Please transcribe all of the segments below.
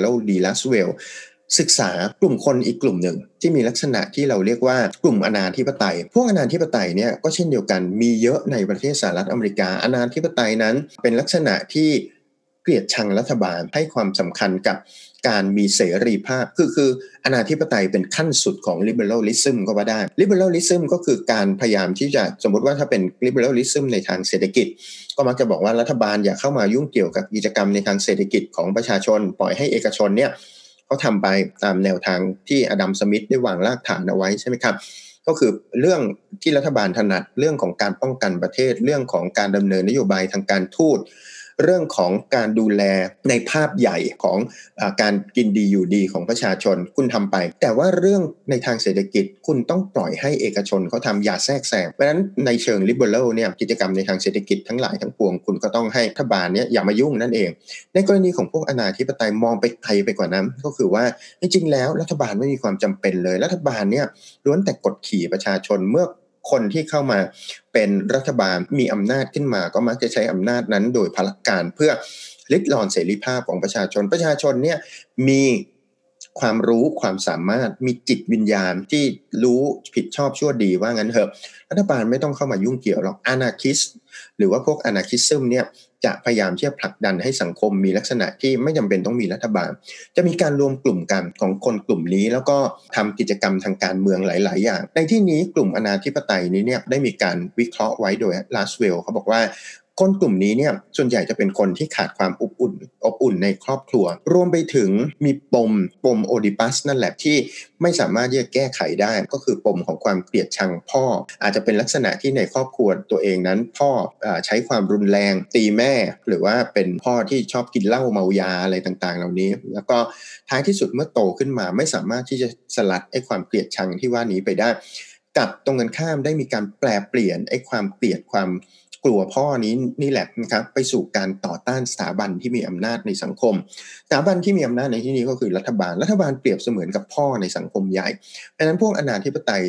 โรดีลัสเวลศึกษากลุ่มคนอีกกลุ่มหนึ่ง ที่มีลักษณะที่เราเรียกว่ากลุ่มอนาธิปไตย พวกอนาธิปไตยเนี่ยก็เช่นเดียวกันมีเยอะในประเทศสหรัฐอเมริกา อนาธิปไตยนั้นเป็นลักษณะที่ เกลียดชังรัฐบาลให้ความสำคัญกับการมีเสรีภาพ คือคืออนาธิปไตยเป็นขั้นสุดของ liberalism ก็ว่าได้ liberalism ก็คือการพยายามที่จะสมมติว่าถ้าเป็น liberalism ในทางเศรษฐกิจ ก็มักจะบอกว่ารัฐบาลอย่าเข้ามายุ่งเกี่ยวกับกิจกรรมในทางเศรษฐกิจของประชาชน ปล่อยให้เอกชนเนี่ยเขาทำไปตามแนวทางที่อดัมสมิธได้วางรากฐานเอาไว้ใช่ไหมครับก็คือเรื่องที่รัฐบาลถนัดเรื่องของการป้องกันประเทศเรื่องของการดำเนินนโยบายทางการทูต เรื่องของการดูแลในภาพใหญ่ของอการกินดีอยู่ดีของประชาชนคุณทำไป แต่ว่าเรื่องในทางเศรษฐกิจคุณต้องปล่อยให้เอกชนเขาทำอย่าแทรกแซงเพราะฉะนั้นในเชิงลิเบอรัลเนี่ยกิจกรรมในทางเศรษฐกิจทั้งหลายทั้งปวงคุณก็ต้องให้รัฐบาลเนี่ยอย่ามายุ่งนั่นเอง ในกรณีของพวกอนาธิปไตยมองไปไกลไปกว่านั้น ก็คือว่าจริงๆแล้วรัฐบาลไม่มีความจำเป็นเลย รัฐบาลเนี่ยล้วนแต่กดขี่ประชาชนเมื่อ คนที่เข้ามาเป็นรัฐบาลมีอำนาจขึ้นมา ก็มักจะใช้อำนาจนั้นโดยพลักการเพื่อลิดรอนเสรีภาพของประชาชนประชาชนเนี่ยมี ความรู้ความสามารถมีจิตวิญญาณที่รู้ผิดชอบชั่วดีว่างั้นเถอะรัฐบาลไม่ต้องเข้ามายุ่งเกี่ยวหรอกอนาคิสหรือว่าพวกอนาคิซึมเนี่ยจะพยายามที่จะผลักดันให้สังคมมีลักษณะที่ไม่จำเป็นต้องมีรัฐบาล จะมีการรวมกลุ่มกันของคนกลุ่มนี้ แล้วก็ทำกิจกรรมทางการเมืองหลาย ๆ อย่าง ในที่นี้กลุ่มอนาธิปไตยนี้เนี่ยได้มีการวิเคราะห์ไว้โดยลาสเวลเขาบอกว่า คนกลุ่มนี้เนี่ยส่วนใหญ่จะเป็นคนที่ขาดความอบอุ่นอบอุ่นในครอบครัว รวมไปถึงมีปมปมโอดิปัสนั่นแหละที่ไม่สามารถที่จะแก้ไขได้ ก็คือปมของความเกลียดชังพ่อ อาจจะเป็นลักษณะที่ในครอบครัวตัวเองนั้น พ่ออใช้ความรุนแรงตีแม่ หรือว่าเป็นพ่อที่ชอบกินเหล้าเมายาอะไรต่างๆ เหล่านี้ แล้วก็ท้ายที่สุดเมื่อโตขึ้นมาไม่สามารถที่จะสลัดไอ้ความเกลียดชังที่ว่านี้ไปได้ กับตรงกันข้ามได้มีการแปลเปลี่ยนไอ้ความเกลียดความกลัวพ่อนี้นี่แหละนะครับไปสู่การต่อต้านสถาบันที่มีอำนาจในสังคม สถาบันที่มีอำนาจในที่นี้ก็คือรัฐบาล รัฐบาลเปรียบเสมือนกับพ่อในสังคมใหญ่เพราะนั้นพวกอนาธิปไตย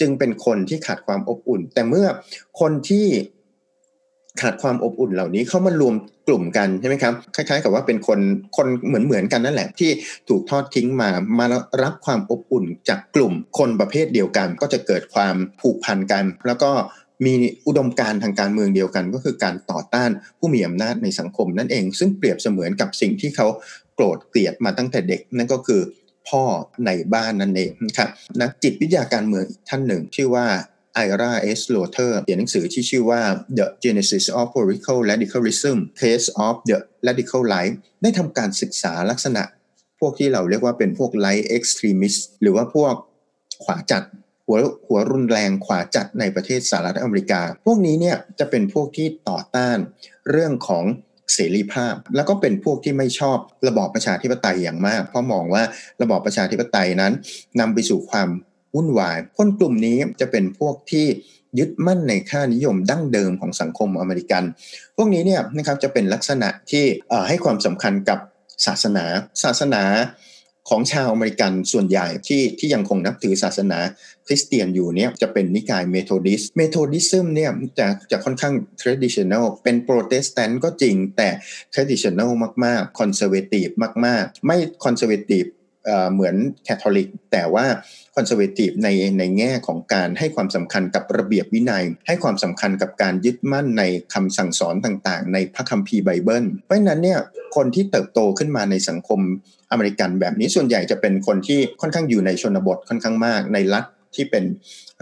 จึงเป็นคนที่ขาดความอบอุ่น แต่เมื่อคนที่ ขาดความอบอุ่นเหล่านี้เข้ามารวมกลุ่มกันใช่ไหมครับคล้ายๆ กับว่าเป็นคนคนเหมือนเหมือนกันนั่นแหละ ที่ถูกทอดทิ้งมามารับความอบอุ่นจากกลุ่มคนประเภทเดียวกัน ก็จะเกิดความผูกพันกัน แล้วก็มีอุดมการทางการเมืองเดียวกัน ก็คือการต่อต้านผู้มีอำนาจในสังคมนั่นเอง ซึ่งเปรียบเสมือนกับสิ่งที่เขาโกรธเกลียดมาตั้งแต่เด็กนั่นก็คือพ่อในบ้านนั่นเองครับนักจิตวิทยาการเมืองท่านหนึ่งชื่อว่า ไอราเอสโรเทอร์เขียนหนังสือที่ชื่อว่า The Genesis of Political Radicalism Case of the Radical Right ได้ทำการศึกษาลักษณะ พวกที่เราเรียกว่าเป็นพวก right extremist หรือว่าพวกขวาจัดหัวหัวรุนแรงขวาจัดในประเทศสหรัฐอเมริกา พวกนี้เนี่ยจะเป็นพวกที่ต่อต้านเรื่องของเสรีภาพ แล้วก็เป็นพวกที่ไม่ชอบระบอบประชาธิปไตยอย่างมาก เพราะมองว่าระบอบประชาธิปไตยนั้นนำไปสู่ความ วุ่นวาย คนกลุ่มนี้จะเป็นพวกที่ยึดมั่นในค่านิยมดั้งเดิมของสังคมอเมริกัน พวกนี้เนี่ยนะครับจะเป็นลักษณะที่ให้ความสำคัญกับศาสนา ศาสนาของชาวอเมริกันส่วนใหญ่ที่ที่ยังคงนับถือศาสนาคริสเตียนอยู่เนี่ยจะเป็นนิกายเมโทดิสต์ Methodism เนี่ยจะจะค่อนข้าง traditional เป็นโปรเตสแตนต์ก็จริงแต่ traditional มากๆ conservative มากๆ ไม่ conservative เหมือนแคทอลิก แต่ว่า conservative ในในแง่ของการให้ความสำคัญกับระเบียบวินัย ให้ความสำคัญกับการยึดมั่นในคำสั่งสอนต่างๆ ในพระคัมภีร์ไบเบิล เพราะฉะนั้นเนี่ยคนที่เติบโตขึ้นมาในสังคมอเมริกันแบบนี้ส่วนใหญ่จะเป็นคนที่ค่อนข้างอยู่ในชนบทค่อนข้างมากในรัฐที่เป็น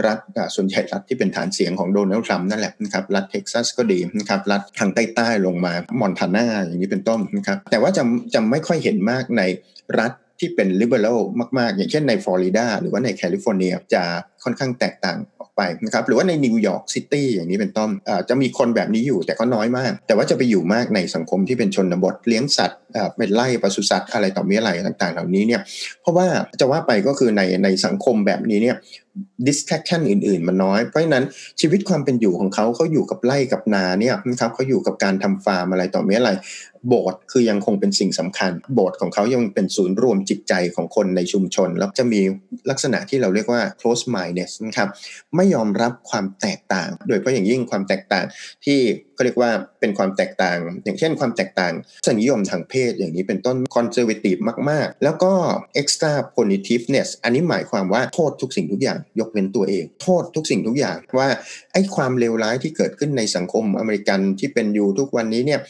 รัฐส่วนใหญ่รัฐที่เป็นฐานเสียงของโดนัลด์ทรัมป์นั่นแหละนะครับรัฐเท็กซัสก็ดีนะครับรัฐทางใต้ๆลงมามอนทานาอย่างนี้เป็นต้นนะครับแต่ว่าจะจะไม่ค่อยเห็นมากในรัฐ ที่เป็น liberal มาก ๆ อย่างเช่นในฟลอริดาหรือว่าในแคลิฟอร์เนียจะ ค่อนข้างแตกต่างออกไปนะครับหรือว่าในนิวยอร์กซิตี้อย่างนี้เป็นต้นจะมีคนแบบนี้อยู่แต่ก็น้อยมาก แต่ว่าจะไปอยู่มากในสังคมที่เป็นชนบทเลี้ยงสัตว์เป็นไล่ปศุสัตว์อะไรต่อมีอะไรต่างๆ เหล่านี้เนี่ยเพราะว่าจะว่าไปก็คือในในสังคมแบบนี้เนี่ย distraction อื่นๆ มันน้อย เพราะฉะนั้นชีวิตความเป็นอยู่ของเขาเขาอยู่กับไร่กับนาเนี่ยนะครับเขาอยู่กับการทำฟาร์มอะไรต่อมีอะไรโบสถ์คือยังคงเป็นสิ่งสำคัญ โบสถ์ของเขายังเป็นศูนย์รวมจิตใจของคนในชุมชน แล้วจะมีลักษณะที่เราเรียกว่า close mind mindedness นะครับไม่ยอมรับความแตกต่าง โดยเฉพาะอย่างยิ่งความแตกต่างที่ก็เรียกว่าเป็นความแตกต่าง อย่างเช่นความแตกต่างสนิยมทางเพศอย่างนี้เป็นต้น conservative มาก ๆ แล้วก็ extra punitiveness อันนี้หมายความว่าโทษทุกสิ่งทุกอย่างยกเว้นตัวเอง โทษทุกสิ่งทุกอย่างว่าไอ้ความเลวร้ายที่เกิดขึ้นในสังคมอเมริกันที่เป็นอยู่ทุกวันนี้เนี่ย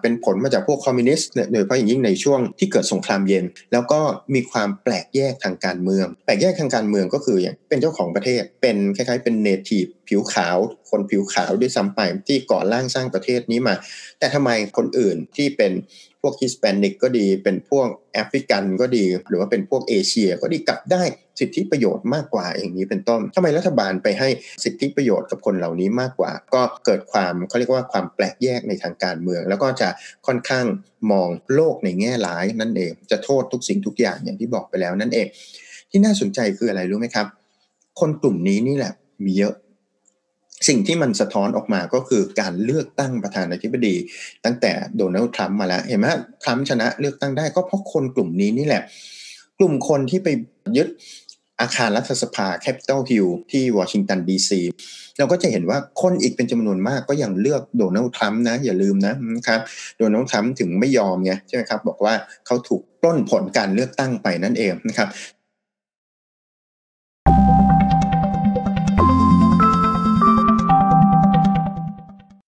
เป็นผลมาจากพวกคอมมิวนิสต์โดยเฉพาะอย่างยิ่งในช่วงที่เกิดสงครามเย็น แล้วก็มีความแปลกแยกทางการเมือง แปลกแยกทางการเมืองก็คืออย่างเป็นเจ้าของประเทศเป็นคล้ายๆเป็น native ผิวขาว คนผิวขาวด้วยซ้ำไปที่ก่อร่างสร้างประเทศนี้มา แต่ทำไมคนอื่นที่เป็นพวกฮิสแปนิกก็ดี เป็นพวกแอฟริกันก็ดี หรือว่าเป็นพวกเอเชียก็ดีกลับได้สิทธิประโยชน์มากกว่าอย่างนี้เป็นต้นทำไมรัฐบาลไปให้สิทธิประโยชน์กับคนเหล่านี้มากกว่า ก็เกิดความเขาเรียกว่าความแปลกแยกในทางการเมือง แล้วก็จะค่อนข้างมองโลกในแง่ร้ายนั่นเอง จะโทษทุกสิ่งทุกอย่างอย่างที่บอกไปแล้วนั่นเอง ที่น่าสนใจคืออะไรรู้ไหมครับ คนกลุ่มนี้นี่แหละมีเยอะ สิ่งที่มันสะท้อนออกมาก็คือการเลือกตั้งประธานาธิบดี ตั้งแต่โดนัลด์ทรัมป์มาแล้ว เห็นไหมทรัมป์ชนะเลือกตั้งได้ก็เพราะคนกลุ่มนี้นี่แหละ กลุ่มคนที่ไปยึดอาคารรัฐสภาแคปิตอลฮิลที่วอชิงตันดีซีเราก็จะเห็นว่าคนอีกเป็นจำนวนมากก็ยังเลือกโดนัลด์ทรัมป์นะ อย่าลืมนะครับโดนัลด์ทรัมป์ถึงไม่ยอมไงใช่ไหมครับ บอกว่าเขาถูกปล้นผลการเลือกตั้งไปนั่นเองนะครับ